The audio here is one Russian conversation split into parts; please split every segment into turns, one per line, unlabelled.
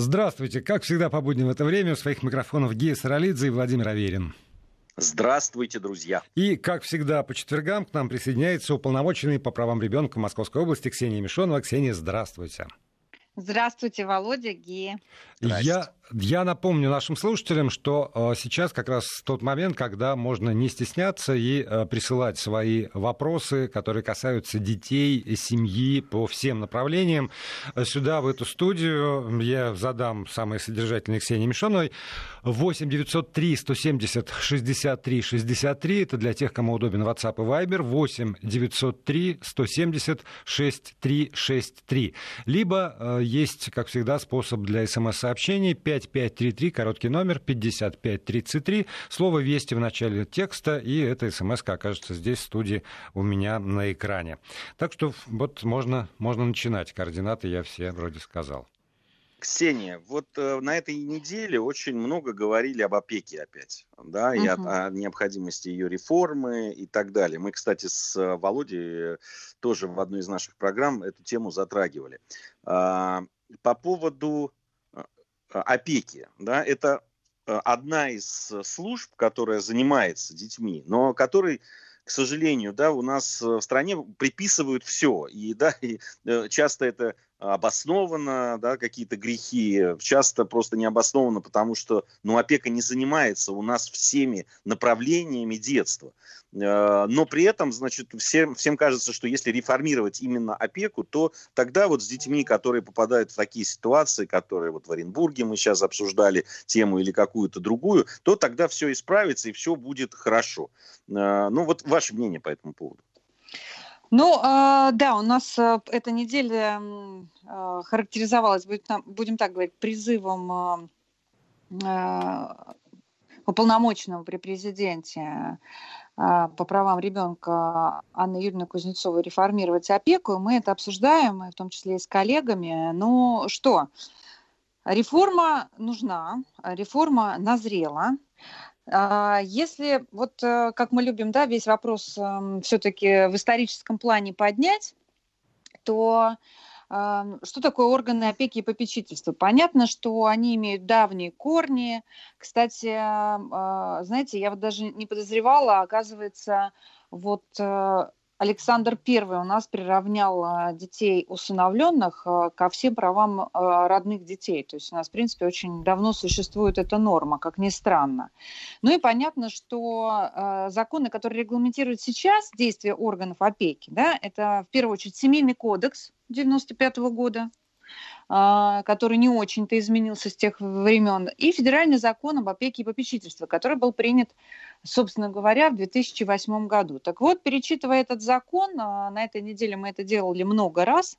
Здравствуйте. Как всегда по будням в это время у своих микрофонов Гея Саралидзе и Владимир Аверин.
Здравствуйте, друзья.
И, как всегда, по четвергам к нам присоединяется уполномоченный по правам ребенка Московской области Ксения Мишонова. Ксения, здравствуйте.
Здравствуйте, Володя, Гея.
Я, я напомню нашим слушателям, что э, сейчас как раз тот момент, когда можно не стесняться и э, присылать свои вопросы, которые касаются детей, семьи по всем направлениям. Сюда, в эту студию, я задам самые содержательные Ксении Мишоновой. 8 903 170 63 63. Это для тех, кому удобен WhatsApp и Viber. 8 903 170 6363. Либо э, есть, как всегда, способ для смс сообщений 5533, короткий номер 5533. Слово «Вести» в начале текста, и эта смс окажется здесь, в студии, у меня на экране. Так что вот можно, можно начинать. Координаты я все вроде сказал.
Ксения, вот э, на этой неделе очень много говорили об опеке опять, да, и угу. о, о необходимости ее реформы и так далее. Мы, кстати, с э, Володей тоже в одной из наших программ эту тему затрагивали. А, по поводу Э, опеки. Да, это э, одна из э, служб, которая занимается детьми, но который к сожалению, да, у нас в стране приписывают все. И, да, и часто это обоснованно, да, какие-то грехи, часто просто не обоснованно, потому что, ну, опека не занимается у нас всеми направлениями детства. Э, но при этом, значит, всем, всем кажется, что если реформировать именно опеку, то тогда вот с детьми, которые попадают в такие ситуации, которые вот в Оренбурге мы сейчас обсуждали тему или какую-то другую, то тогда все исправится и все будет хорошо. Э, ну вот ваше мнение по этому поводу.
Ну, э, да, у нас э, эта неделя э, характеризовалась, будем так говорить, призывом э, уполномоченного при президенте а, по правам ребенка Анны Юрьевны Кузнецовой реформировать опеку. Мы это обсуждаем, в том числе и с коллегами. Ну что, реформа нужна, реформа назрела. А, если, вот э, как мы любим, да, весь вопрос эм, все-таки в историческом плане поднять, то что такое органы опеки и попечительства? Понятно, что они имеют давние корни. Кстати, а, знаете, я вот даже не подозревала, оказывается, вот э, Александр I у нас приравнял а, детей усыновленных а, ко всем правам родных детей. То есть у нас, в принципе, очень давно существует эта норма, как ни странно. Ну и понятно, что законы, которые регламентируют сейчас действия органов опеки, да, это в первую очередь семейный кодекс, 95 -го года, а, который не очень-то изменился с тех времен, и федеральный закон об опеке и попечительстве, который был принят, собственно говоря, в 2008 году. Так вот, перечитывая этот закон, а, на этой неделе мы это делали много раз,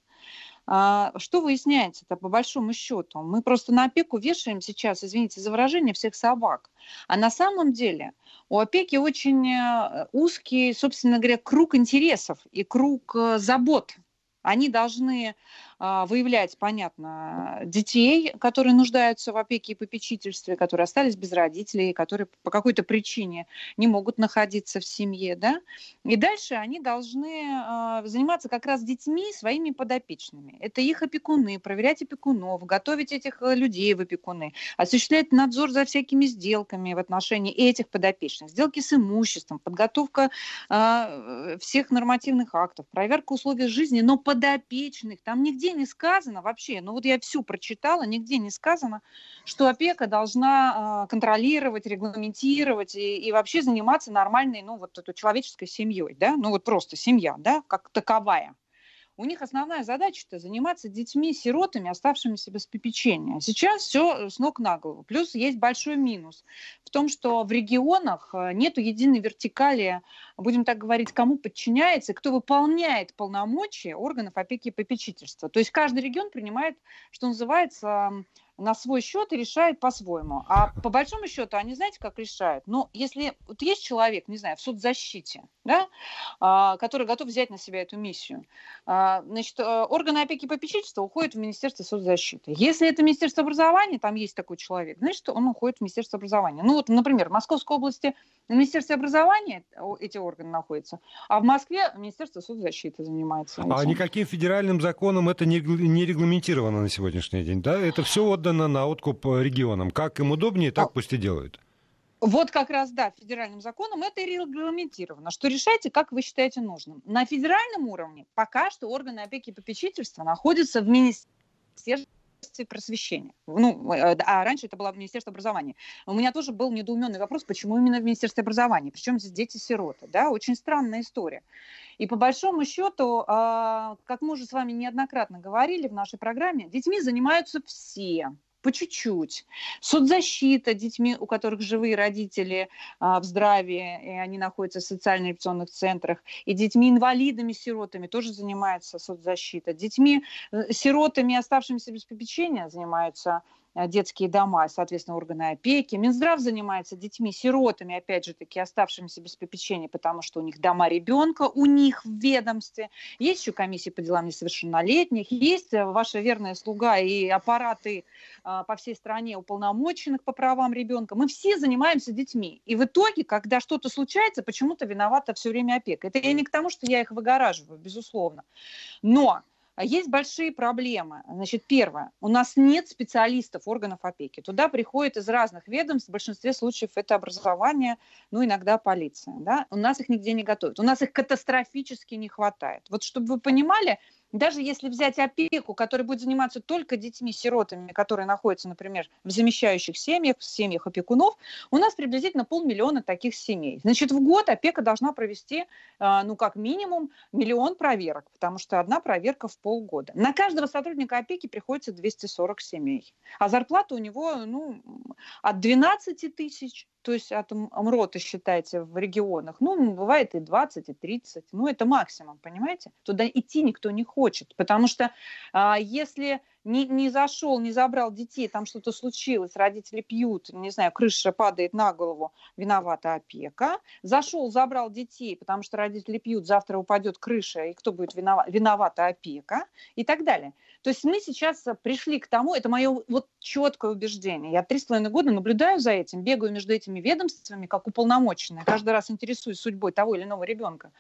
а, что выясняется-то по большому счету? Мы просто на опеку вешаем сейчас, извините за выражение, всех собак. А на самом деле у опеки очень э, узкий, собственно говоря, круг интересов и круг э, забот они должны выявлять, понятно, детей, которые нуждаются в опеке и попечительстве, которые остались без родителей, которые по какой-то причине не могут находиться в семье, да, и дальше они должны а, заниматься как раз детьми своими подопечными. Это их опекуны, проверять опекунов, готовить этих э, людей в опекуны, осуществлять надзор за всякими сделками в отношении этих подопечных, сделки с имуществом, подготовка э, всех нормативных актов, проверка условий жизни, но подопечных. Там нигде не сказано вообще, ну вот я всю прочитала, нигде не сказано, что опека должна э, контролировать, регламентировать и, и вообще заниматься нормальной, ну вот этой человеческой семьей, да, ну вот просто семья, да, как таковая. У них основная задача-то заниматься детьми, сиротами, оставшимися без попечения. Сейчас все с ног на голову. Плюс есть большой минус в том, что в регионах э, нет единой вертикали, будем так говорить, кому подчиняется, кто выполняет полномочия органов опеки и попечительства. То есть каждый регион принимает, что называется, на свой счет и решает по-своему. А по большому счету они знаете, как решают? Ну, если вот есть человек, не знаю, в соцзащите, да, а, который готов взять на себя эту миссию, а, значит, э, органы опеки и попечительства уходят в Министерство соцзащиты. Если это Министерство образования, там есть такой человек, значит, он уходит в Министерство образования. Ну вот, например, в Московской области в Министерстве образования эти органы орган находится. А в Москве Министерство соцзащиты занимается.
А этим. А никаким федеральным законом это не, не регламентировано на сегодняшний день, да? Это все отдано на откуп регионам. Как им удобнее, так а... пусть и делают.
Вот как раз, да, федеральным законом это и регламентировано, что решайте, как вы считаете нужным. На федеральном уровне пока что органы опеки и попечительства находятся в Министерстве просвещения. Ну, э, а раньше это было Министерство образования. У меня тоже был недоуменный вопрос, почему именно в Министерстве образования? Причем здесь дети-сироты, да? Очень странная история. И по большому счету, а, как мы уже с вами неоднократно говорили в нашей программе, детьми занимаются все по чуть-чуть. Соцзащита детьми, у которых живые родители а, в здравии, и они находятся в социально-реабилитационных центрах, и детьми-инвалидами, сиротами тоже занимается соцзащита. Детьми, э, оставшимися без попечения занимаются детские дома, соответственно, органы опеки. Минздрав занимается детьми, сиротами, опять же таки, оставшимися без попечения, потому что у них дома ребенка, у них в ведомстве. Есть еще комиссии по делам несовершеннолетних, есть э, ваша верная слуга и аппараты а, по всей стране уполномоченных по правам ребенка. Мы все занимаемся детьми. И в итоге, когда что-то случается, почему-то виновата все время опека. Это я не к тому, что я их выгораживаю, безусловно. Но есть большие проблемы. Значит, первое, у нас нет специалистов органов опеки. Туда приходят из разных ведомств, в большинстве случаев это образование, ну, иногда полиция. Да? У нас их нигде не готовят. У нас их катастрофически не хватает. Вот чтобы вы понимали, даже если взять опеку, которая будет заниматься только детьми-сиротами, которые находятся, например, в замещающих семьях, в семьях опекунов, у нас приблизительно полмиллиона таких семей. Значит, в год опека должна провести, а, ну, как минимум, миллион проверок, потому что одна проверка в полгода. На каждого сотрудника опеки приходится 240 семей. А зарплата у него, ну, от 12 тысяч то есть от МРОТа считайте в регионах, ну, бывает и 20, и 30, ну, это максимум, понимаете? Туда идти никто не хочет, потому что а, если не, не зашел, не забрал детей, там что-то случилось, родители пьют, не знаю, крыша падает на голову, виновата опека. Зашел, забрал детей, потому что родители пьют, завтра упадет крыша, и кто будет виноват? Виновата опека и так далее. То есть мы сейчас пришли к тому, это мое вот четкое убеждение. Я три с половиной года наблюдаю за этим, бегаю между этими ведомствами, как уполномоченная, каждый раз интересуюсь судьбой того или иного ребенка.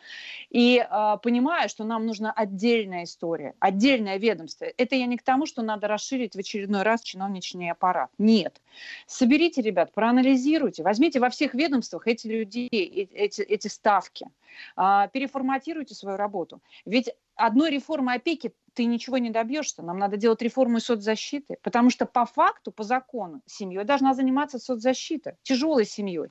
И э, понимаю, что нам нужна отдельная история, отдельное ведомство. Это я не к тому, что надо расширить в очередной раз чиновничный аппарат. Нет. Соберите, ребят, проанализируйте, возьмите во всех ведомствах эти людей, эти, эти ставки, э, переформатируйте свою работу. Ведь одной реформы опеки ты ничего не добьешься. Нам надо делать реформу соцзащиты, потому что по факту, по закону, семьей должна заниматься соцзащита, тяжелой семьей,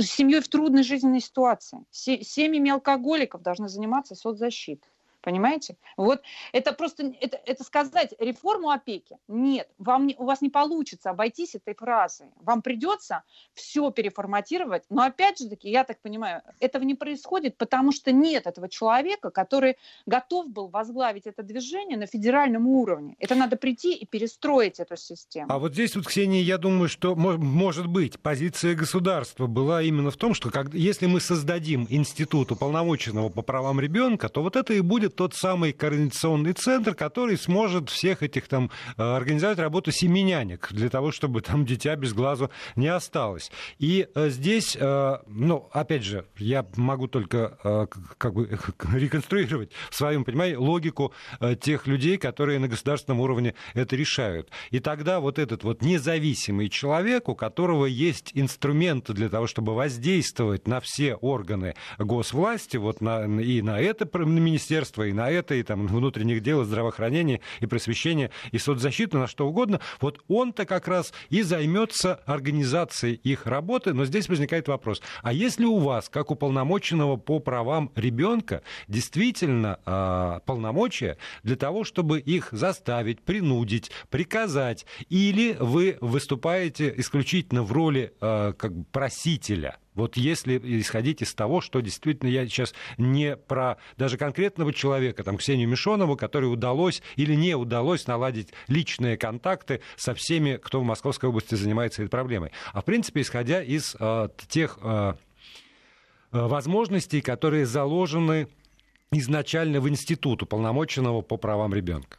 семьей в трудной жизненной ситуации. Семьями алкоголиков должны заниматься соцзащитой. Понимаете? Вот это просто, это, это сказать реформу опеки. Нет, вам не, у вас не получится обойтись этой фразой. Вам придется все переформатировать. Но опять же таки, я так понимаю, этого не происходит, потому что нет этого человека, который готов был возглавить это движение на федеральном уровне. Это надо прийти и перестроить эту систему.
А вот здесь вот, Ксения, я думаю, что может быть позиция государства была именно в том, что как, если мы создадим институт уполномоченного по правам ребенка, то вот это и будет тот самый координационный центр, который сможет всех этих там э, организовать работу семенянек для того, чтобы там дитя без глазу не осталось. И э, здесь, э, ну, опять же, я могу только как бы реконструировать в своем понимании логику тех людей, которые на государственном уровне это решают. И тогда вот этот вот независимый человек, у которого есть инструменты для того, чтобы воздействовать на все органы госвласти, вот на, и на это министерство, и на это, и там внутренних дел, и здравоохранения, и просвещения, и соцзащиты, на что угодно, вот он-то как раз и займется организацией их работы. Но здесь возникает вопрос, а если у вас, как уполномоченного по правам ребенка, действительно э, полномочия для того, чтобы их заставить, принудить, приказать, или вы выступаете исключительно в роли э, как бы просителя? Вот если исходить из того, что действительно я сейчас не про даже конкретного человека, там, Ксению Мишонову, которой удалось или не удалось наладить личные контакты со всеми, кто в Московской области занимается этой проблемой, а в принципе исходя из э, тех э, возможностей, которые заложены изначально в институт уполномоченного по правам ребенка.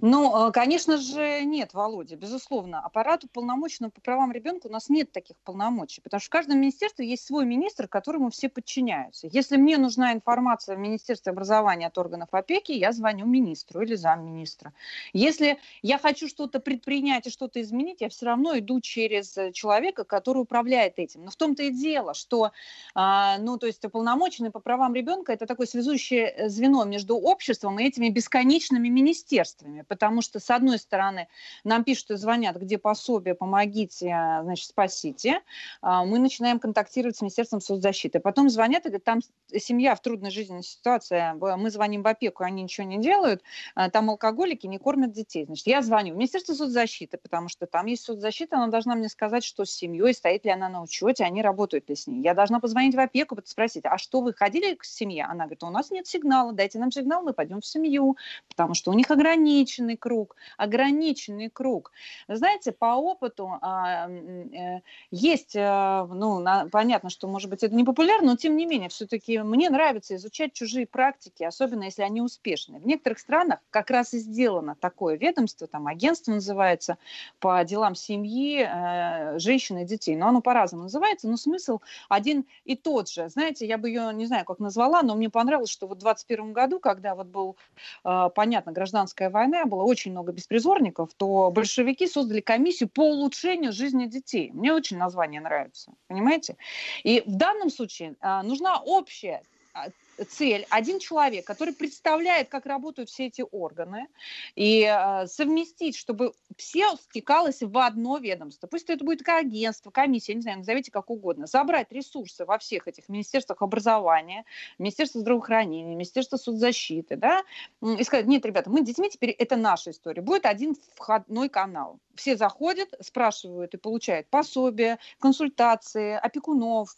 Ну, э, конечно же, нет, Володя, безусловно. Аппарат уполномоченного по правам ребенка у нас нет таких полномочий, потому что в каждом министерстве есть свой министр, которому все подчиняются. Если мне нужна информация в Министерстве образования от органов опеки, я звоню министру или замминистра. Если я хочу что-то предпринять и что-то изменить, я все равно иду через человека, который управляет этим. Но в том-то и дело, что, а, ну, то есть уполномоченный по правам ребенка – это такое связующее звено между обществом и этими бесконечными министерствами потому что, с одной стороны, нам пишут и звонят, где пособие, помогите, значит, спасите. А, мы начинаем контактировать с Министерством соцзащиты. Потом звонят и говорят, там семья в трудной жизненной ситуации, мы звоним в опеку, они ничего не делают, а, там алкоголики не кормят детей. Значит, я звоню в Министерство соцзащиты, потому что там есть соцзащита, она должна мне сказать, что с семьей, стоит ли она на учете, они работают ли с ней. Я должна позвонить в опеку, спросить, а что, вы ходили к семье? Она говорит, у нас нет сигнала, дайте нам сигнал, мы пойдем в семью, потому что у них ограничено ограниченный круг, ограниченный круг. Знаете, по опыту а, э, есть, э, ну, понятно, что, может быть, это не популярно, но тем не менее, все-таки мне нравится изучать чужие практики, особенно если они успешны. В некоторых странах как раз и сделано такое ведомство, там агентство называется, по делам семьи, э, женщин и детей. Но оно по-разному называется, но смысл один и тот же. Знаете, я бы ее, не знаю, как назвала, но мне понравилось, что вот в 2021 году, когда вот был, понятно, гражданская война, было очень много беспризорников, то большевики создали комиссию по улучшению жизни детей. Мне очень название нравится, понимаете? И в данном случае а, нужна общая а, цель, один человек, который представляет, как работают все эти органы, и э, совместить, чтобы все стекалось в одно ведомство. Пусть это будет агентство, комиссия, не знаю, назовите как угодно. Забрать ресурсы во всех этих министерствах образования, Министерство здравоохранения, Министерство соцзащиты, да, и сказать, нет, ребята, мы с детьми теперь, это наша история. Будет один входной канал. Все заходят, спрашивают и получают пособия, консультации, опекунов,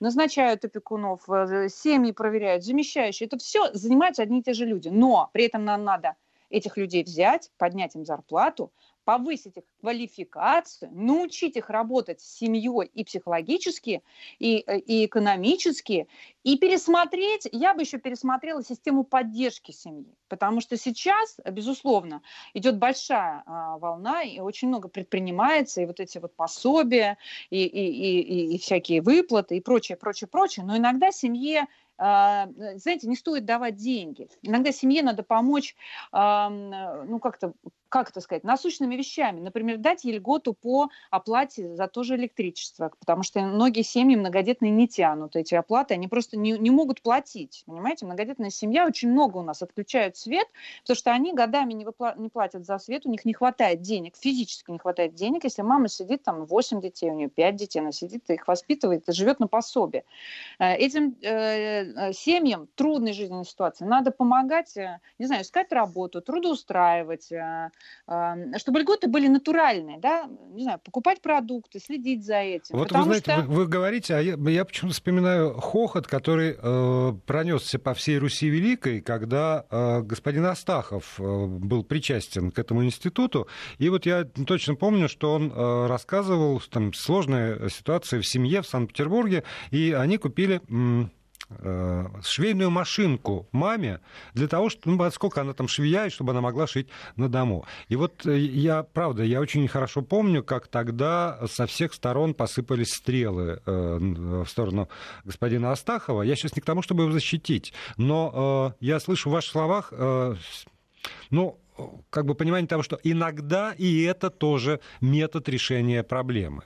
назначают опекунов, э, семьи проверяют, замещающие, это все занимаются одни и те же люди. Но при этом нам надо этих людей взять, поднять им зарплату, повысить их квалификацию, научить их работать с семьей и психологически, и, э, и экономически, и пересмотреть, я бы еще пересмотрела систему поддержки семьи, потому что сейчас, безусловно, идет большая а, волна, и очень много предпринимается, и вот эти вот пособия, и, и, и, и всякие выплаты, и прочее, прочее, прочее, но иногда семье а, знаете, не стоит давать деньги. Иногда семье надо помочь, ну, как-то как это сказать, насущными вещами. Например, дать ей льготу по оплате за то же электричество, потому что многие семьи многодетные не тянут эти оплаты, они просто не, не могут платить. Понимаете, многодетная семья очень много у нас отключают свет, потому что они годами не, выпла- не платят за свет, у них не хватает денег, физически не хватает денег, если мама сидит там 8 детей, у нее 5 детей, она сидит, их воспитывает и живет на пособие. Э, этим э, э, семьям трудной жизненной ситуации надо помогать, э, не знаю, искать работу, трудоустраивать, чтобы льготы были натуральные, да, не знаю, покупать продукты, следить за этим.
Вот вы знаете, что... вы, вы говорите, а я, я почему-то вспоминаю хохот, который э, пронесся по всей Руси Великой, когда э, господин Астахов э, был причастен к этому институту, и вот я точно помню, что он э, рассказывал, там сложная ситуация в семье в Санкт-Петербурге, и они купили... М- Э, швейную машинку маме для того, чтобы, ну, сколько она там швея, чтобы она могла шить на дому. И вот э, я, правда, я очень хорошо помню, как тогда со всех сторон посыпались стрелы э, в сторону господина Астахова. Я сейчас не к тому, чтобы его защитить, но я слышу в ваших словах, ну, как бы понимание того, что иногда и это тоже метод решения проблемы.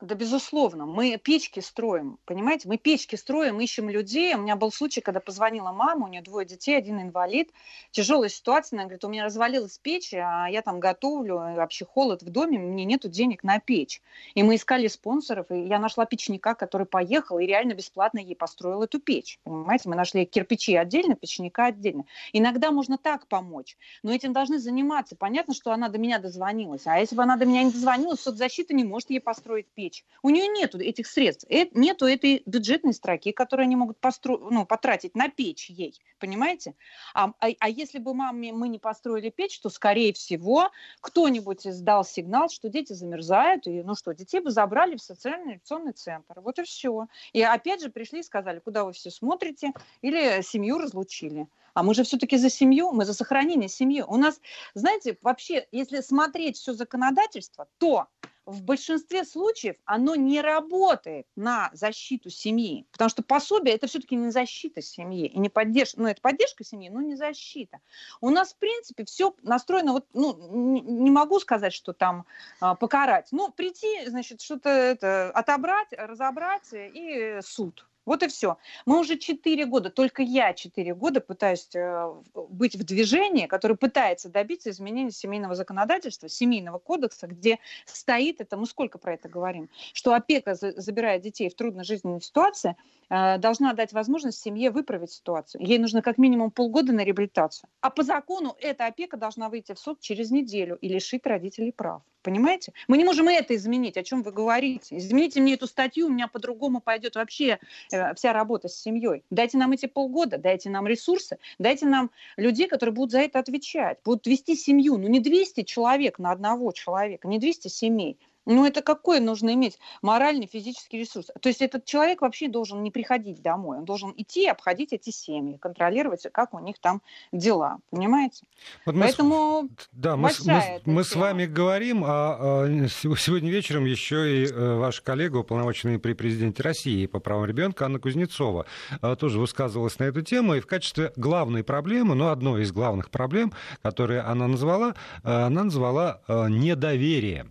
Да, безусловно. Мы печки строим, понимаете? Мы печки строим, ищем людей. У меня был случай, когда позвонила мама, у нее двое детей, один инвалид. Тяжелая ситуация, она говорит, у меня развалилась печь, а я там готовлю, вообще холод в доме, мне нету денег на печь. И мы искали спонсоров, и я нашла печника, который поехал и реально бесплатно ей построил эту печь. Понимаете? Мы нашли кирпичи отдельно, печника отдельно. Иногда можно так помочь, но этим должны заниматься. Понятно, что она до меня дозвонилась. А если бы она до меня не дозвонилась, соцзащита не может ей построить печь печь. У нее нет этих средств, э, нету этой бюджетной строки, которую они могут постро... ну, потратить на печь ей, понимаете? А, а, а если бы маме мы не построили печь, то, скорее всего, кто-нибудь сдал сигнал, что дети замерзают, и, ну что, детей бы забрали в социальный инновационный центр. Вот и все. И опять же пришли и сказали, куда вы все смотрите, или семью разлучили. А мы же все-таки за семью, мы за сохранение семьи. У нас, знаете, вообще, если смотреть все законодательство, то в большинстве случаев оно не работает на защиту семьи, потому что пособие это все-таки не защита семьи и не поддержка, ну это поддержка семьи, но не защита. У нас в принципе все настроено вот, ну не могу сказать, что там а, покарать, ну прийти, значит, что-то это отобрать, разобрать и суд. Вот и все. Мы уже четыре года, только я четыре года пытаюсь э, быть в движении, которое пытается добиться изменения семейного законодательства, семейного кодекса, где стоит это, мы сколько про это говорим, что опека забирая детей в трудножизненной ситуации, э, должна дать возможность семье выправить ситуацию. Ей нужно как минимум полгода на реабилитацию. А по закону эта опека должна выйти в суд через неделю и лишить родителей прав. Понимаете? Мы не можем это изменить, о чем вы говорите. Измените мне эту статью, у меня по-другому пойдет вообще э, вся работа с семьей. Дайте нам эти полгода, дайте нам ресурсы, дайте нам людей, которые будут за это отвечать, будут вести семью. Ну не 200 человек на одного человека, не 200 семей, ну, это какой нужно иметь моральный, физический ресурс? То есть этот человек вообще должен не приходить домой, он должен идти и обходить эти семьи, контролировать, как у них там дела, понимаете?
Вот мы Поэтому с... да, мы, мы, мы с вами говорим, а, а сегодня вечером еще и э, ваш коллега, уполномоченный при президенте России по правам ребенка Анна Кузнецова, а, тоже высказывалась на эту тему, и в качестве главной проблемы, ну, одной из главных проблем, которые она назвала, э, она назвала э, недоверие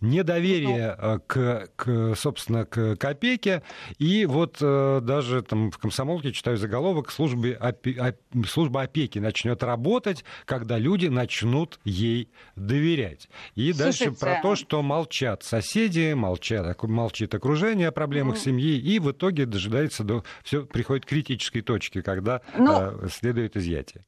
недоверие ну, э, к, к, собственно, к копейке. И вот э, даже там в комсомолке читаю заголовок службы, опе, служба опеки начнет работать, когда люди начнут ей доверять. И Слушайте, дальше про то, что молчат соседи, молчат, молчит окружение о проблемах mm. семьи, и в итоге дожидается до все приходит к критической точке, когда ну, э, следует изъятие.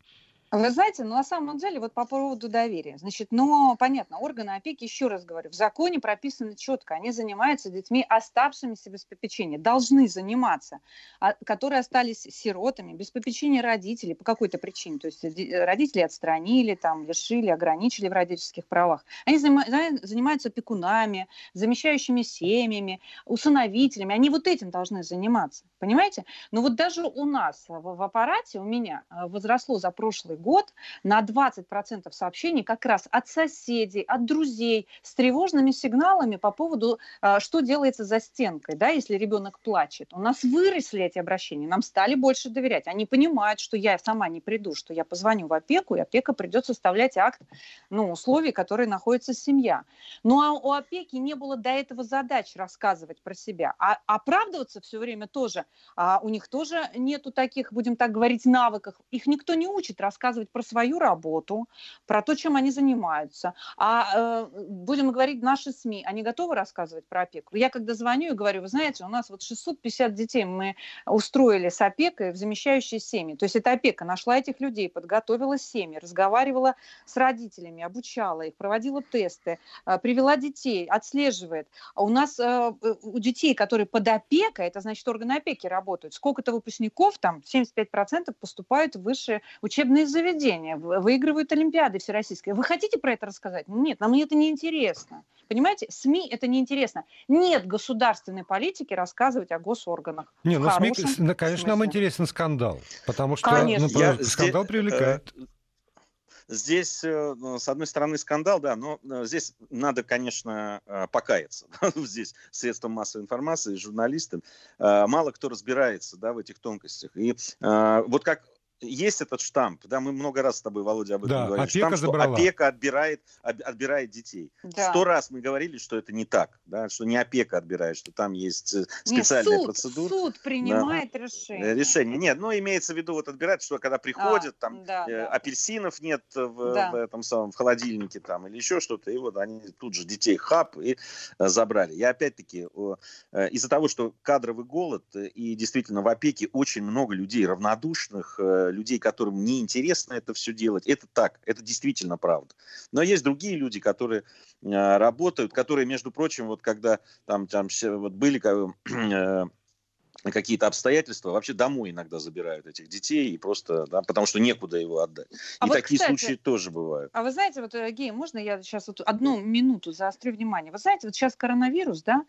Вы знаете, ну на самом деле вот по поводу доверия. Значит, ну понятно, органы опеки, еще раз говорю, в законе прописано четко, они занимаются детьми, оставшимися без попечения, должны заниматься, а, которые остались сиротами, без попечения родителей по какой-то причине. То есть родители отстранили, там, лишили, ограничили в родительских правах. Они занимаются опекунами, замещающими семьями, усыновителями. Они вот этим должны заниматься. Понимаете? Но вот даже у нас в, в аппарате, у меня э, возросло за прошлый год на 20% сообщений как раз от соседей, от друзей с тревожными сигналами по поводу, э, что делается за стенкой, да, если ребенок плачет. У нас выросли эти обращения, нам стали больше доверять. Они понимают, что я сама не приду, что я позвоню в опеку, и опека придет составлять акт ну, условий, которые находится семья. Ну а у опеки не было до этого задач рассказывать про себя. А оправдываться все время тоже а у них тоже нету таких, будем так говорить, навыков. Их никто не учит рассказывать про свою работу, про то, чем они занимаются. А э, будем говорить, наши СМИ, они готовы рассказывать про опеку? Я когда звоню и говорю, вы знаете, у нас вот 650 детей мы устроили с опекой в замещающие семьи. То есть эта опека нашла этих людей, подготовила семьи, разговаривала с родителями, обучала их, проводила тесты, э, привела детей, отслеживает. А у нас э, у детей, которые под опекой, это значит органы опеки, работают. Сколько-то выпускников, там 75% поступают в высшие учебные заведения, выигрывают олимпиады всероссийские. Вы хотите про это рассказать? Нет, нам это не интересно. Понимаете, СМИ это неинтересно. Нет государственной политики рассказывать о госорганах.
Не, ну СМИ, конечно, смысле. нам интересен скандал, потому что ну, скандал
здесь,
привлекает.
Э, здесь, э, ну, с одной стороны, скандал, да, но э, здесь надо, конечно, покаяться. здесь средством массовой информации, журналистам. Мало кто разбирается да, в этих тонкостях. И вот как есть этот штамп, да, мы много раз с тобой, Володя, об этом да, говорили. Опека штамп, забрала. что опека отбирает, отбирает детей. Да. Сто раз мы говорили, что это не так, да, что не опека отбирает, что там есть э, специальная Нет, суд, процедура.
Суд принимает да. решение.
Решение. Нет, ну имеется в виду вот отбирать, что когда приходят, а, там да, э, да. апельсинов нет в, да. в этом самом в холодильнике там или еще что-то, и вот они тут же детей хап и э, забрали. Я опять-таки э, из-за того, что кадровый голод э, и действительно в опеке очень много людей равнодушных, э, э, людей, которым неинтересно это все делать. Это так, это действительно правда. Но есть другие люди, которые э, работают, которые, между прочим, вот когда там, там вот были э, какие-то обстоятельства, вообще домой иногда забирают этих детей, и просто, да, потому что некуда его отдать. А и вот, такие кстати, случаи тоже бывают.
А вы знаете, вот, э, Гей, можно я сейчас вот одну минуту заострю внимание? Вы знаете, вот сейчас коронавирус, да,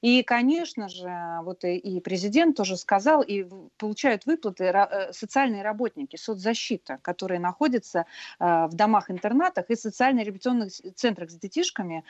и, конечно же, вот и, и президент тоже сказал, и получают выплаты э, социальные работники, соцзащита, которые находятся э, в домах-интернатах и социально-реабилитационных центрах с детишками,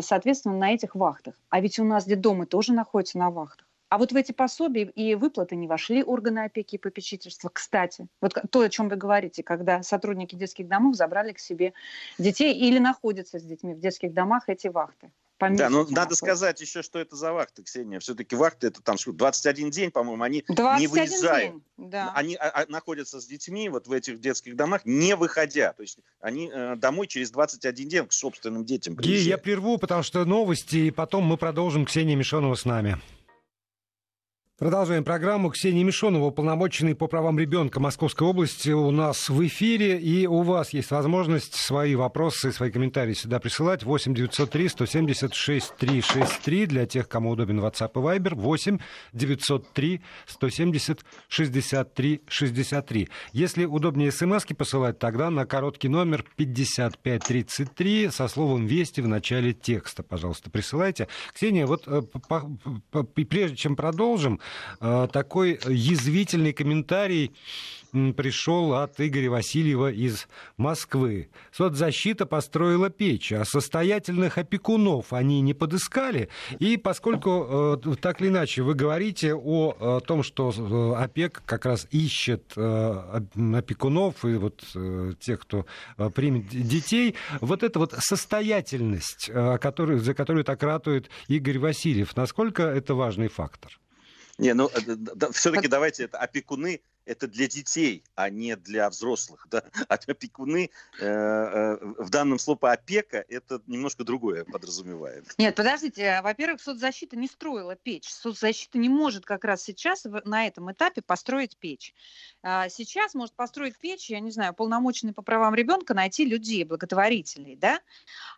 соответственно, на этих вахтах. А ведь у нас детдомы тоже находятся на вахтах. А вот в эти пособия и выплаты не вошли органы опеки и попечительства. Кстати, вот то, о чем вы говорите, когда сотрудники детских домов забрали к себе детей или находятся с детьми в детских домах эти вахты.
Да, но надо сказать еще, что это за вахты, Ксения. Все-таки вахты это там 21 день, по-моему, они не выезжают. День, да. Они а, а, находятся с детьми вот в этих детских домах, не выходя. То есть они э, домой через 21 день к собственным детям
приезжают. Ги, я прерву, потому что новости, и потом мы продолжим. Ксения Мишонова с нами. Продолжаем программу. Ксения Мишонова, уполномоченный по правам ребенка Московской области, у нас в эфире. И у вас есть возможность свои вопросы, свои комментарии сюда присылать. 8 903 176 363 для тех, кому удобен WhatsApp и Viber. 8 903 170 63 63. Если удобнее смс посылать, тогда на короткий номер 5533 со словом «Вести» в начале текста, пожалуйста, присылайте. Ксения, вот э, прежде чем продолжим, такой язвительный комментарий пришел от Игоря Васильева из Москвы. Соцзащита построила печь, а состоятельных опекунов они не подыскали. И поскольку э, так или иначе вы говорите о, том, что э, ОПЕК как раз ищет опекунов и вот тех, кто примет детей, вот эта вот состоятельность, за которую так ратует Игорь Васильев, насколько это важный фактор?
Не, ну да, все-таки давайте это опекуны это для детей, а не для взрослых. Да? А опекуны э, э, в данном слове опека это немножко другое подразумевает.
Нет, подождите. Во-первых, соцзащита не строила печь. Соцзащита не может как раз сейчас на этом этапе построить печь. А сейчас может построить печь, я не знаю, полномоченный по правам ребенка найти людей благотворителей, да?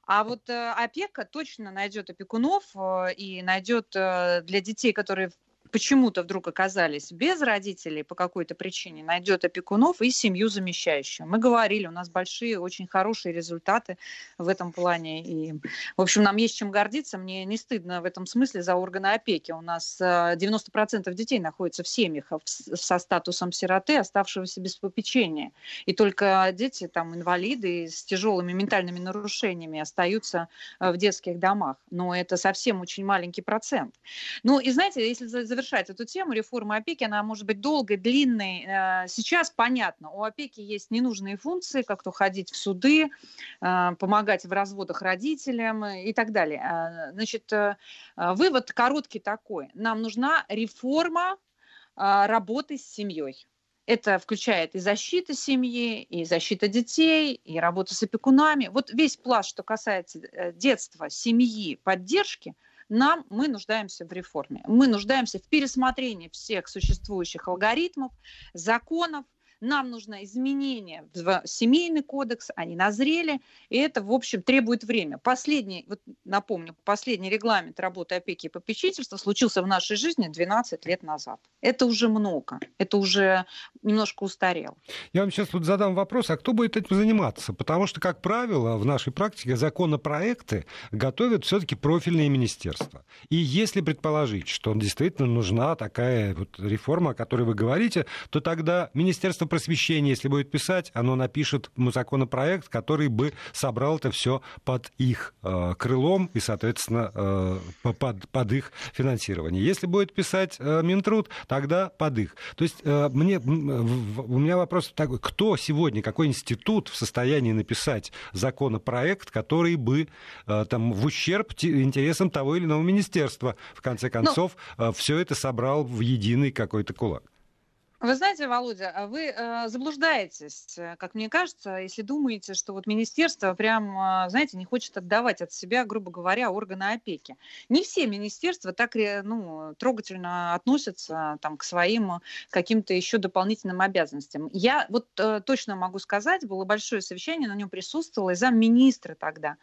А вот э, опека точно найдет опекунов э, и найдет э, для детей, которые почему-то вдруг оказались без родителей по какой-то причине, найдет опекунов и семью замещающую. Мы говорили, у нас большие, очень хорошие результаты в этом плане. И, в общем, нам есть чем гордиться. Мне не стыдно в этом смысле за органы опеки. У нас 90% э, детей находятся в семьях со статусом сироты, оставшегося без попечения. И только дети, там, инвалиды с тяжелыми ментальными нарушениями остаются э, в детских домах. Но это совсем очень маленький процент. Ну, и знаете, если завершать эту тему, реформа опеки, она может быть долгой, длинной. Э, сейчас понятно, у опеки есть ненужные функции, как то ходить в суды, э, помогать в разводах родителям и так далее. Э, значит, вывод короткий такой. Нам нужна реформа работы с семьей. Это включает и защита семьи, и защита детей, и работа с опекунами. Вот весь пласт, что касается детства, семьи, поддержки – нам мы нуждаемся в реформе. Мы нуждаемся в пересмотрении всех существующих алгоритмов, законов, нам нужно изменение в семейный кодекс, они назрели, и это, в общем, требует время. Последний, вот напомню, последний регламент работы опеки и попечительства случился в нашей жизни 12 лет назад. Это уже много, это уже немножко устарел.
Я вам сейчас вот задам вопрос, а кто будет этим заниматься? Потому что, как правило, в нашей практике законопроекты готовят все-таки профильные министерства. И если предположить, что действительно нужна такая вот реформа, о которой вы говорите, то тогда Министерство просвещения, если будет писать, оно напишет законопроект, который бы собрал это все под их э, крылом и, соответственно, э, под, под их финансирование. Если будет писать э, Минтруд, тогда под их. То есть э, мне, у меня вопрос такой, кто сегодня, какой институт в состоянии написать законопроект, который бы э, там, в ущерб интересам того или иного министерства, в конце ну, концов, Но... э, все это собрал в единый какой-то кулак?
Вы знаете, Володя, а вы э, заблуждаетесь, э, как мне кажется, если думаете, что вот министерство прям, э, знаете, не хочет отдавать от себя, грубо говоря, органы опеки. Не все министерства так ну, трогательно относятся там, к своим каким-то еще дополнительным обязанностям. Я вот э, точно могу сказать, было большое совещание, на нем присутствовала и замминистра тогда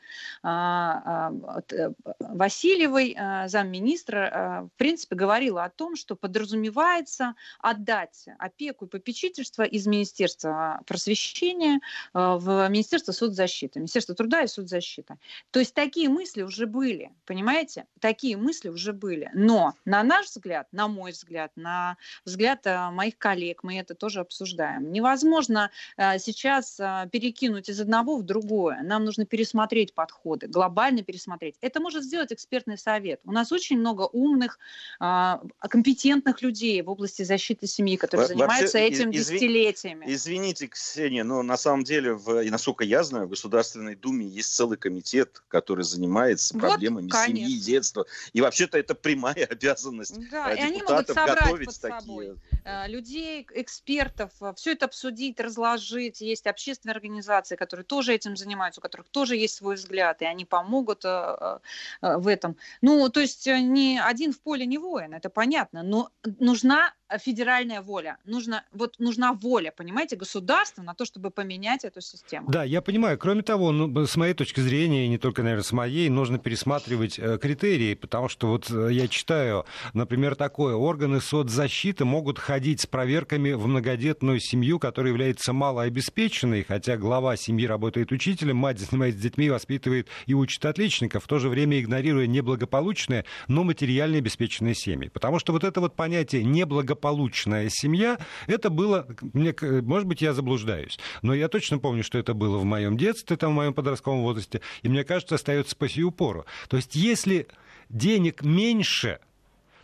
э, э, Васильевой, э, замминистра, э, в принципе, говорила о том, что подразумевается отдать опеку и попечительство из Министерства просвещения э, в Министерство соцзащиты, Министерство труда и соцзащиты. То есть такие мысли уже были, понимаете? Такие мысли уже были. Но на наш взгляд, на мой взгляд, на взгляд э, моих коллег, мы это тоже обсуждаем, невозможно сейчас перекинуть из одного в другое. Нам нужно пересмотреть подходы, глобально пересмотреть. Это может сделать экспертный совет. У нас очень много умных, компетентных людей в области защиты семьи, которые которые занимаются Вообще, этим изв... десятилетиями.
Извините, Ксения, но на самом деле, в, и насколько я знаю, в Государственной Думе есть целый комитет, который занимается вот, проблемами конечно. семьи, детства. И вообще-то это прямая обязанность
да, депутатов и они могут собрать под. Собой э, людей, экспертов, э, все это обсудить, разложить. Есть общественные организации, которые тоже этим занимаются, у которых тоже есть свой взгляд, и они помогут э, в этом. Ну, то есть ни один в поле не воин, это понятно, но нужна федеральная воля. Нужно, вот нужна воля, понимаете, государства на то, чтобы поменять эту систему.
Да, я понимаю. Кроме того, ну, с моей точки зрения, и не только, наверное, с моей, нужно пересматривать э, критерии, потому что вот э, я читаю, например, такое. Органы соцзащиты могут ходить с проверками в многодетную семью, которая является малообеспеченной, хотя глава семьи работает учителем, мать занимается детьми, воспитывает и учит отличников, в то же время игнорируя неблагополучные, но материально обеспеченные семьи. Потому что вот это вот понятие неблагополучие благополучная семья, это было, мне, может быть, я заблуждаюсь, но я точно помню, что это было в моем детстве, там, в моем подростковом возрасте, и мне кажется, остается по сию пору. То есть, если денег меньше,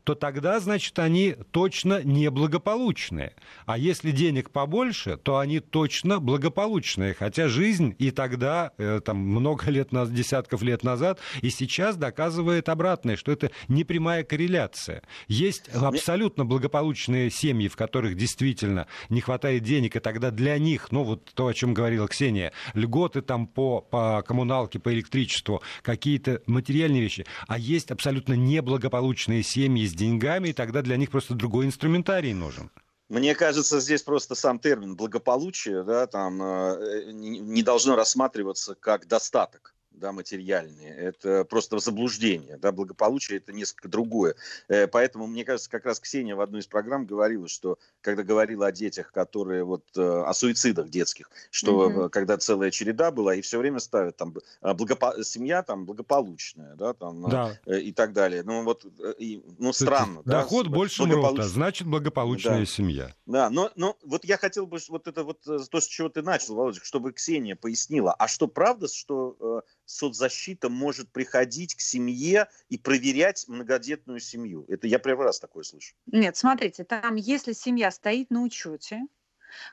то тогда, значит, они точно неблагополучные. А если денег побольше, то они точно благополучные. Хотя жизнь и тогда, э, там, много лет, десятков лет назад, и сейчас доказывает обратное, что это непрямая корреляция. Есть абсолютно благополучные семьи, в которых действительно не хватает денег, и тогда для них, ну вот то, о чем говорила Ксения, льготы там по, по коммуналке, по электричеству, какие-то материальные вещи. А есть абсолютно неблагополучные семьи с деньгами, и тогда для них просто другой инструментарий нужен.
Мне кажется, здесь просто сам термин благополучие да, там, э, не должно рассматриваться как достаток да, материальные. Это просто заблуждение. Да, благополучие это несколько другое. Э, поэтому, мне кажется, как раз Ксения в одной из программ говорила, что когда говорила о детях, которые вот э, о суицидах детских, что mm-hmm. когда целая череда была, и все время ставят там благопо... семья там благополучная, да, там да. и так далее. Ну вот, и, ну странно.
Да, доход да, больше благополуч... мрота, значит благополучная да. семья.
Да, но, но вот я хотел бы вот это вот то, с чего ты начал, Володя, чтобы Ксения пояснила, а что правда, что соцзащита может приходить к семье и проверять многодетную семью. Это я первый раз такое слышу.
Нет, смотрите, там, если семья стоит на учете,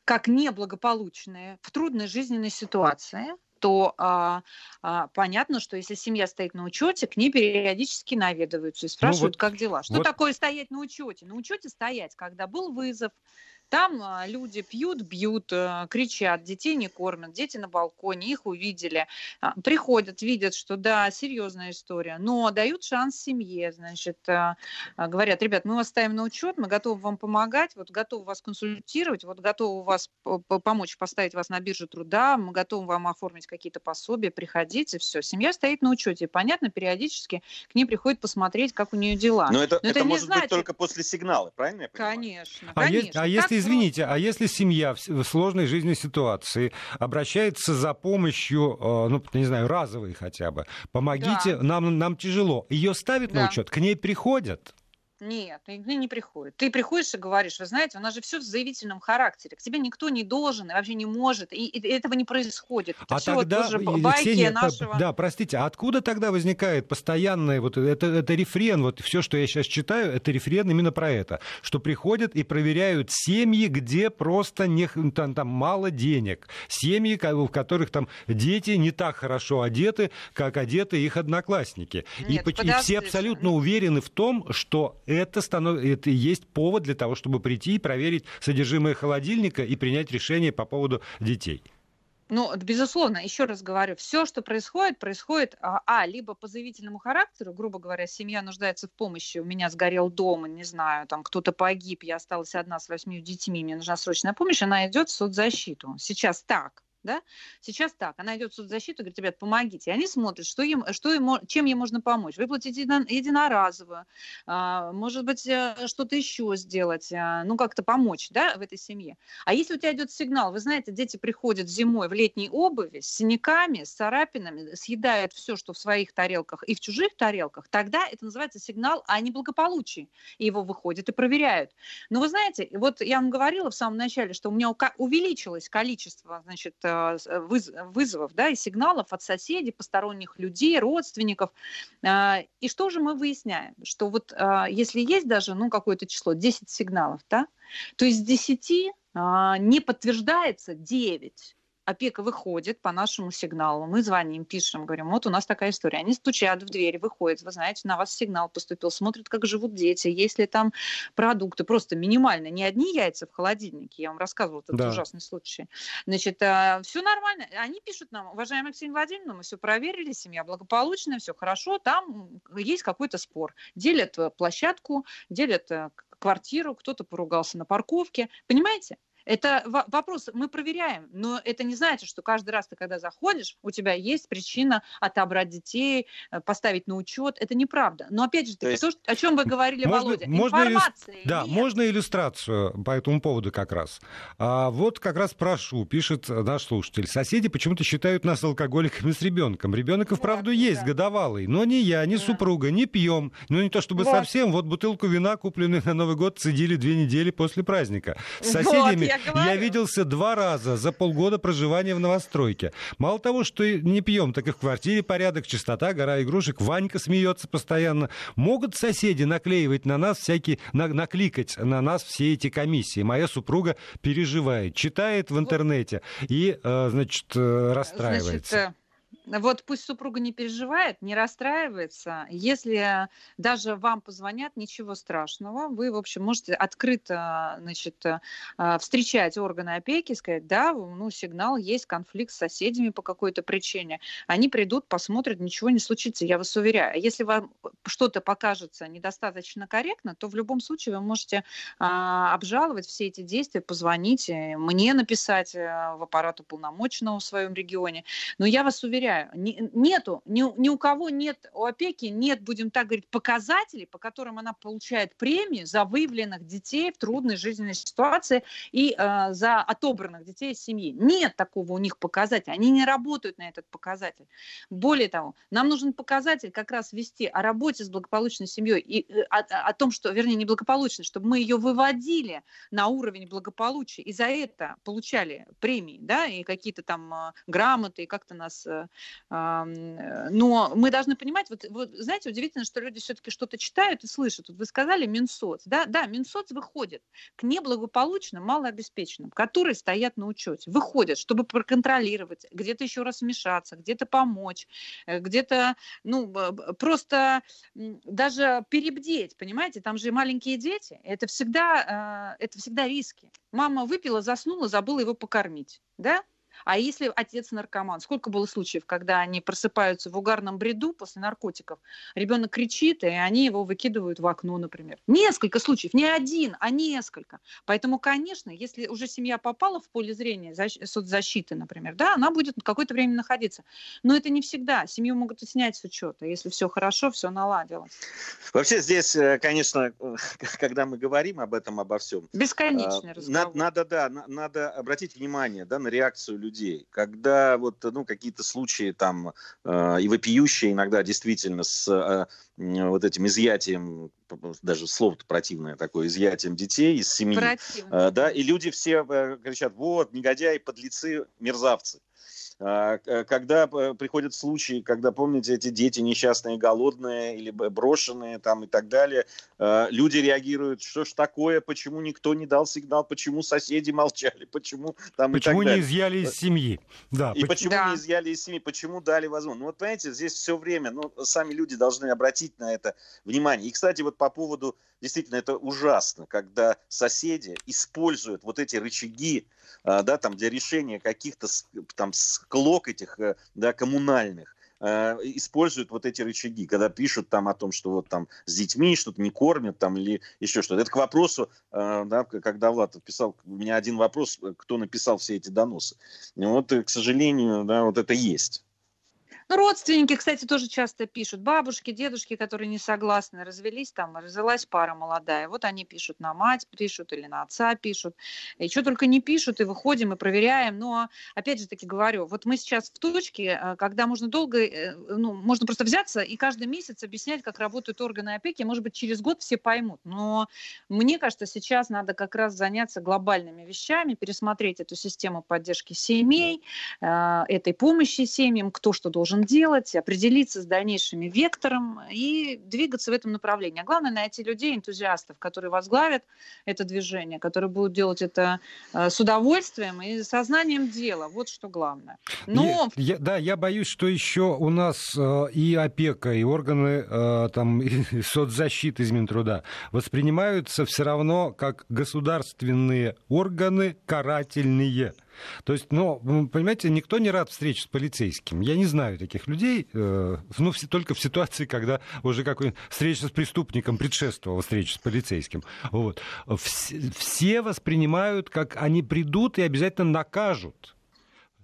как неблагополучная, в трудной жизненной ситуации, то а, а, понятно, что если семья стоит на учете, к ней периодически наведываются и спрашивают, ну вот, как дела. Что вот... такое стоять на учете? На учете стоять, когда был вызов, там а, люди пьют, бьют, э, кричат, детей не кормят, дети на балконе, их увидели, а, приходят, видят, что да, серьезная история, но дают шанс семье, значит, а, говорят, ребят, мы вас ставим на учет, мы готовы вам помогать, вот готовы вас консультировать, вот готовы вас помочь поставить вас на биржу труда, мы готовы вам оформить какие-то пособия, приходите, все, семья стоит на учете, понятно, периодически к ней приходит посмотреть, как у нее дела.
Но это, но это, это может значит... быть только после сигнала, правильно я
понимаю? Конечно,
а
конечно.
Е- а если извините, а если семья в сложной жизненной ситуации обращается за помощью, э, ну, не знаю, разовой хотя бы, помогите, да. нам, нам тяжело, ее ставят да. на учет, к ней приходят?
Нет, нигде не приходит. Ты приходишь и говоришь, вы знаете, у нас же все в заявительном характере. К тебе никто не должен и вообще не может. И, и этого не происходит. Это
а все тогда, вот тоже байки Ксения, нашего... Да, простите, а откуда тогда возникает постоянное, вот это, это рефрен, вот все, что я сейчас читаю, это рефрен именно про это, что приходят и проверяют семьи, где просто не, там, там мало денег. Семьи, в которых там дети не так хорошо одеты, как одеты их одноклассники. Нет, и, и все абсолютно уверены в том, что это, станов... это есть повод для того, чтобы прийти и проверить содержимое холодильника и принять решение по поводу детей.
Ну, безусловно, еще раз говорю, все, что происходит, происходит, а, а, либо по заявительному характеру, грубо говоря, семья нуждается в помощи, у меня сгорел дом, не знаю, там кто-то погиб, я осталась одна с восьмью детьми, мне нужна срочная помощь, она идет в соцзащиту. Сейчас так да? Сейчас так, она идет в соцзащиту, говорит, ребят, помогите. И они смотрят, что им, что им, чем ей можно помочь. Выплатить единоразово, а, может быть, э, что-то еще сделать, а, ну, как-то помочь, да, в этой семье. А если у тебя идет сигнал, вы знаете, дети приходят зимой в летней обуви с синяками, с царапинами, съедают все, что в своих тарелках и в чужих тарелках, тогда это называется сигнал о неблагополучии. И его выходят и проверяют. Но вы знаете, вот я вам говорила в самом начале, что у меня увеличилось количество, значит, вызовов да, и сигналов от соседей, посторонних людей, родственников. А, и что же мы выясняем? Что вот если есть даже ну, какое-то число, 10 сигналов, да, то из 10 а, не подтверждается 9 опека выходит по нашему сигналу, мы звоним, пишем, говорим, вот у нас такая история. Они стучат в дверь, выходят, вы знаете, на вас сигнал поступил, смотрят, как живут дети, есть ли там продукты, просто минимально, не одни яйца в холодильнике, я вам рассказывала этот да. ужасный случай. Значит, а, все нормально. Они пишут нам, уважаемая Ксения Владимировна, мы все проверили, семья благополучная, все хорошо, там есть какой-то спор. Делят э, площадку, делят э, квартиру, кто-то поругался на парковке. Понимаете? Это вопрос, мы проверяем, но это не значит, что каждый раз ты, когда заходишь, у тебя есть причина отобрать детей, э, поставить на учет. Это неправда. Но опять же, то, есть... то о чем вы говорили, можно, Володя,
можно информации иллю... Да, нет. можно иллюстрацию по этому поводу как раз. А, вот как раз прошу, пишет наш слушатель. Соседи почему-то считают нас алкоголиками с ребенком. Ребенок и вправду да, есть, да. годовалый, но ни я, ни да. супруга не пьем. Ну не то чтобы вот. совсем. Вот бутылку вина, купленную на Новый год, цедили две недели после праздника. С соседями я виделся два раза за полгода проживания в новостройке. Мало того, что не пьем, так и в квартире порядок, чистота, гора игрушек. Ванька смеется постоянно. Могут соседи наклеивать на нас всякие, на, накликать на нас все эти комиссии. Моя супруга переживает, читает в интернете и, э, значит, э, расстраивается. Значит,
вот пусть супруга не переживает, не расстраивается. Если даже вам позвонят, ничего страшного. Вы, в общем, можете открыто значит, э, встречать органы опеки, сказать, да, ну, сигнал, есть конфликт с соседями по какой-то причине. Они придут, посмотрят, ничего не случится, я вас уверяю. А если вам что-то покажется недостаточно корректно, то в любом случае вы можете а, обжаловать все эти действия, позвонить, мне написать э, в аппарат уполномоченного в своем регионе. Но я вас уверяю, повторяю, не, нету, ни, ни у кого нет, у опеки нет, будем так говорить, показателей, по которым она получает премии за выявленных детей в трудной жизненной ситуации и э, за отобранных детей из семьи. Нет такого у них показателя, они не работают на этот показатель. Более того, нам нужен показатель как раз вести о работе с благополучной семьей и э, о, о том, что, вернее, не благополучной, чтобы мы ее выводили на уровень благополучия и за это получали премии, да, и какие-то там э, грамоты, и как-то нас Э, но мы должны понимать, вот, вот знаете, удивительно, что люди все-таки что-то читают и слышат. Вот вы сказали Минсоц, да, да, Минсоц выходит к неблагополучным, малообеспеченным, которые стоят на учете, выходят, чтобы проконтролировать, где-то еще раз вмешаться, где-то помочь, э, где-то, ну, просто даже перебдеть, понимаете, там же и маленькие дети, это всегда, э, это всегда риски. Мама выпила, заснула, забыла его покормить, да, а если отец наркоман? Сколько было случаев, когда они просыпаются в угарном бреду после наркотиков, ребенок кричит, и они его выкидывают в окно, например. Несколько случаев, не один, а несколько. Поэтому, конечно, если уже семья попала в поле зрения соцзащиты, например, да, она будет какое-то время находиться. Но это не всегда. Семью могут снять с учета, если все хорошо, все наладилось.
Вообще здесь, э, конечно, когда мы говорим об этом, обо всем...
Бесконечный разговор.
Надо, да, надо обратить внимание да, на реакцию людей людей. Когда вот, ну, какие-то случаи там э, и вопиющие иногда действительно с э, вот этим изъятием, даже слово противное такое, изъятием детей из семьи. Э, да, и люди все э, кричат, вот, негодяи, подлецы, мерзавцы. А, когда приходят случаи, когда, помните, эти дети несчастные, голодные или брошенные там и так далее, люди реагируют, что ж такое, почему никто не дал сигнал, почему соседи молчали, почему там
Почему
и так
не изъяли из семьи?
Да, и почему да. не изъяли из семьи, почему дали возможность? Ну вот понимаете, здесь все время, ну сами люди должны обратить на это внимание. И, кстати, вот по поводу, действительно, это ужасно, когда соседи используют вот эти рычаги, а, да, там для решения каких-то там склок этих, э, да, коммунальных э, используют вот эти рычаги, когда пишут там о том, что вот там с детьми что-то не кормят там или еще что-то. Это к вопросу, э, да, когда Влад писал, у меня один вопрос, кто написал все эти доносы. Вот, к сожалению, да, вот это есть.
Ну, родственники, кстати, тоже часто пишут. Бабушки, дедушки, которые не согласны, развелись там, развелась пара молодая. Вот они пишут на мать, пишут или на отца пишут. И что только не пишут, и выходим, и проверяем. Но, опять же таки говорю, вот мы сейчас в точке, э, когда можно долго, э, ну, можно просто взяться и каждый месяц объяснять, как работают органы опеки. Может быть, через год все поймут. Но мне кажется, сейчас надо как раз заняться глобальными вещами, пересмотреть эту систему поддержки семей, э, этой помощи семьям, кто что должен должен делать, определиться с дальнейшими вектором и двигаться в этом направлении. А главное найти людей, энтузиастов, которые возглавят это движение, которые будут делать это э, с удовольствием и сознанием дела. Вот что главное.
Но... Я, я, да, я боюсь, что еще у нас э, и опека, и органы э, там, и соцзащиты из Минтруда воспринимаются все равно как государственные органы карательные. То есть, ну, понимаете, никто не рад встрече с полицейским. Я не знаю таких людей, э, ну, только в ситуации, когда уже какой-нибудь встреча с преступником предшествовала встрече с полицейским. Вот. Все воспринимают, как они придут и обязательно накажут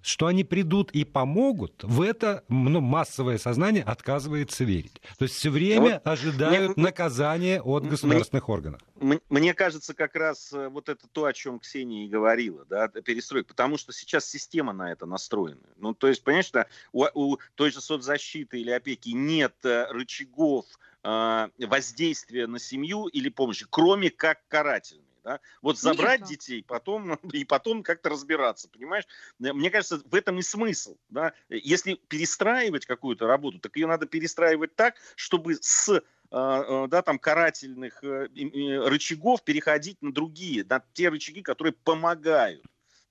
что они придут и помогут, в это ну, массовое сознание отказывается верить. То есть все время вот, ожидают мне, наказания от государственных мне, органов.
Мне кажется, как раз э, вот это то, о чем Ксения и говорила, да, перестройка, потому что сейчас система на это настроена. Ну, то есть, понимаешь, что у, у той же соцзащиты или опеки нет э, рычагов э, воздействия на семью или помощи, кроме как карательных. Да? Вот забрать Нет. детей, потом и потом как-то разбираться, понимаешь? Э, мне кажется, в этом и смысл. Да? Если перестраивать какую-то работу, так ее надо перестраивать так, чтобы с э, э, да, там, карательных рычагов переходить на другие, на те рычаги, которые помогают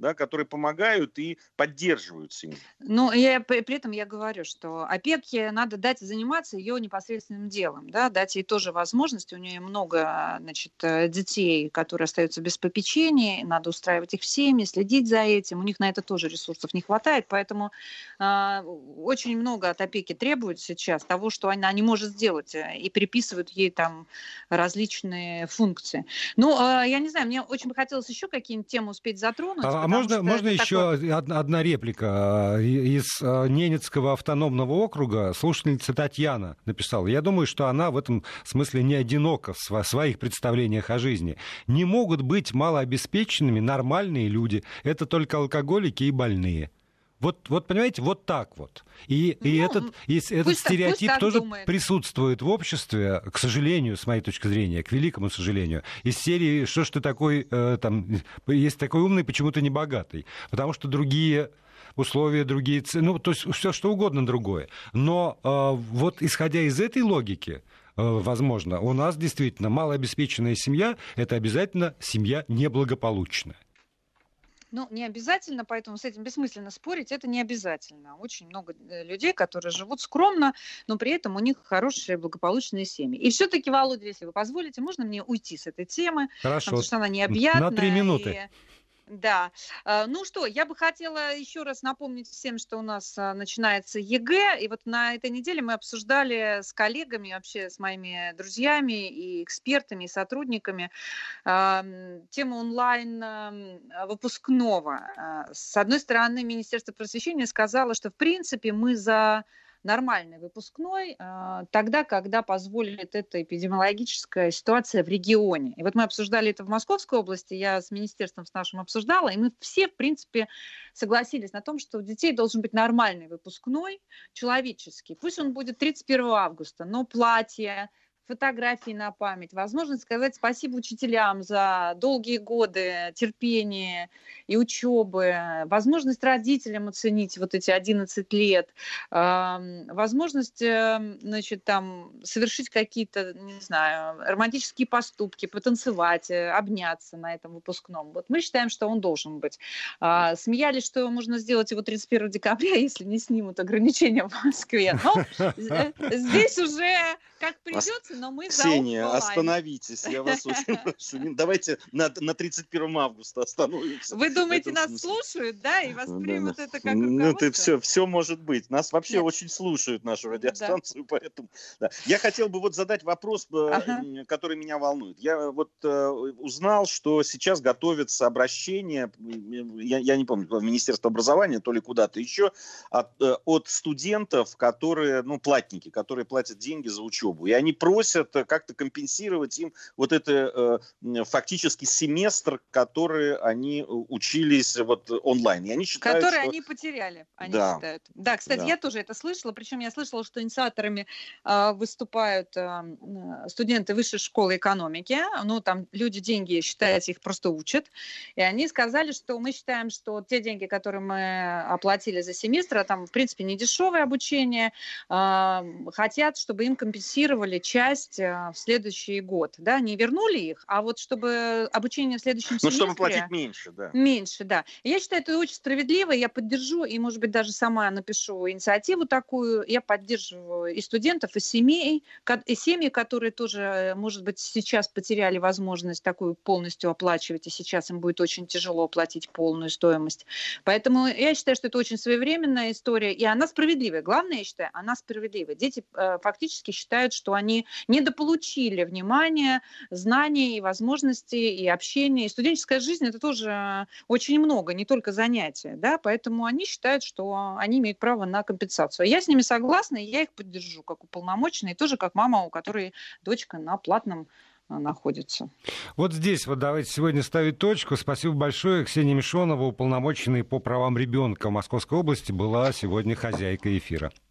да, которые помогают и поддерживают семью.
Ну, я, при этом я говорю, что опеке надо дать заниматься ее непосредственным делом, да, дать ей тоже возможность, у нее много, значит, э, детей, которые остаются без попечения, надо устраивать их в семьи, следить за этим, у них на это тоже ресурсов не хватает, поэтому э, очень много от опеки требуют сейчас того, что она не может сделать, э, и приписывают ей там различные функции. Ну, э, я не знаю, мне очень бы хотелось еще какие-нибудь темы успеть затронуть.
А, а можно, можно еще такое... одна реплика э, из э, Ненецкого автономного округа. Слушательница Татьяна написала. Я думаю, что она в этом смысле не одинока в своих представлениях о жизни. Не могут быть малообеспеченными нормальные люди. Это только алкоголики и больные. Вот, вот понимаете, вот так вот. И, ну, и этот, и этот пусть, стереотип пусть тоже думает. присутствует в обществе, к сожалению, с моей точки зрения, к великому сожалению. Из серии «Что ж ты такой, э, там, есть такой умный, почему ты не богатый?» Потому что другие условия, другие цены, ну, то есть все что угодно другое. Но э, вот исходя из этой логики, э, возможно, у нас действительно малообеспеченная семья – это обязательно семья неблагополучная.
Ну, не обязательно, поэтому с этим бессмысленно спорить, это не обязательно. Очень много э, людей, которые живут скромно, но при этом у них хорошие благополучные семьи. И все-таки, Володя, если вы позволите, можно мне уйти с этой темы,
Хорошо.
потому что она необъятная.
На три минуты. И
да. А, ну что, я бы хотела еще раз напомнить всем, что у нас а, начинается ЕГЭ. И вот на этой неделе мы обсуждали с коллегами, вообще с моими друзьями и экспертами, и сотрудниками тему онлайн выпускного. С одной стороны, Министерство просвещения сказало, что в принципе мы за нормальный выпускной а, тогда, когда позволит эта эпидемиологическая ситуация в регионе. И вот мы обсуждали это в Московской области, я с министерством с нашим обсуждала, и мы все, в принципе, согласились на том, что у детей должен быть нормальный выпускной, человеческий. Пусть он будет 31 августа, но платье, фотографии на память, возможность сказать спасибо учителям за долгие годы терпения и учебы, возможность родителям оценить вот эти 11 лет, возможность, эм, значит, там, совершить какие-то, не знаю, романтические поступки, потанцевать, э, обняться на этом выпускном. Вот мы считаем, что он должен быть. А, смеялись, что можно сделать его 31 декабря, если не снимут ограничения в Москве. Но э, здесь уже как придется, но мы
Ксения, остановитесь, я вас очень прошу. Давайте на, на 31 августа остановимся.
Вы думаете, нас слушают, да, и воспримут да, это как
Ну, ты все, все может быть. Нас вообще Нет. очень слушают, нашу радиостанцию, да. поэтому... Да. Я хотел бы вот задать вопрос, э, ага. который меня волнует. Я вот э, узнал, что сейчас готовится обращение, я, я не помню, в Министерство образования, то ли куда-то еще, от, э, от студентов, которые, ну, платники, которые платят деньги за учебу. И они просят э, как-то компенсировать им вот это э, фактически семестр, который они э, учились вот онлайн. И
они считают, который что... они потеряли, они да. считают. Да, кстати, да. я тоже это слышала, причем я слышала, что инициаторами э, выступают студенты высшей школы экономики, ну, там люди деньги, считается, их просто учат, и они сказали, что мы считаем, что те деньги, которые мы оплатили за семестр, а там, в принципе, не дешевое обучение, э, хотят, чтобы им компенсировали часть э, в следующий год, да, не вернули их, а вот чтобы обучение в следующем
семестре... Ну, чтобы платить меньше, да.
Меньше, да. Я считаю, это очень справедливо, я поддержу, и, может быть, даже сама напишу инициативу такую, я поддерживаю и студентов, и семей, и семьи, которые тоже, может быть, сейчас потеряли возможность такую полностью оплачивать, и сейчас им будет очень тяжело оплатить полную стоимость. Поэтому я считаю, что это очень своевременная история, и она справедливая. Главное, я считаю, она справедливая. Дети э, фактически считают, что они недополучили внимания, знаний и возможностей, и общения. И студенческая жизнь – это тоже очень много, не только занятия. Да? Поэтому они считают, что они имеют право на компенсацию. Я с ними согласна, и я их поддержу как уполномоченный, тоже как мама, у которой дочка на платном а, находится.
Вот здесь вот давайте сегодня ставить точку. Спасибо большое. Ксения Мишонова, уполномоченная по правам ребенка Московской области, была сегодня хозяйкой эфира.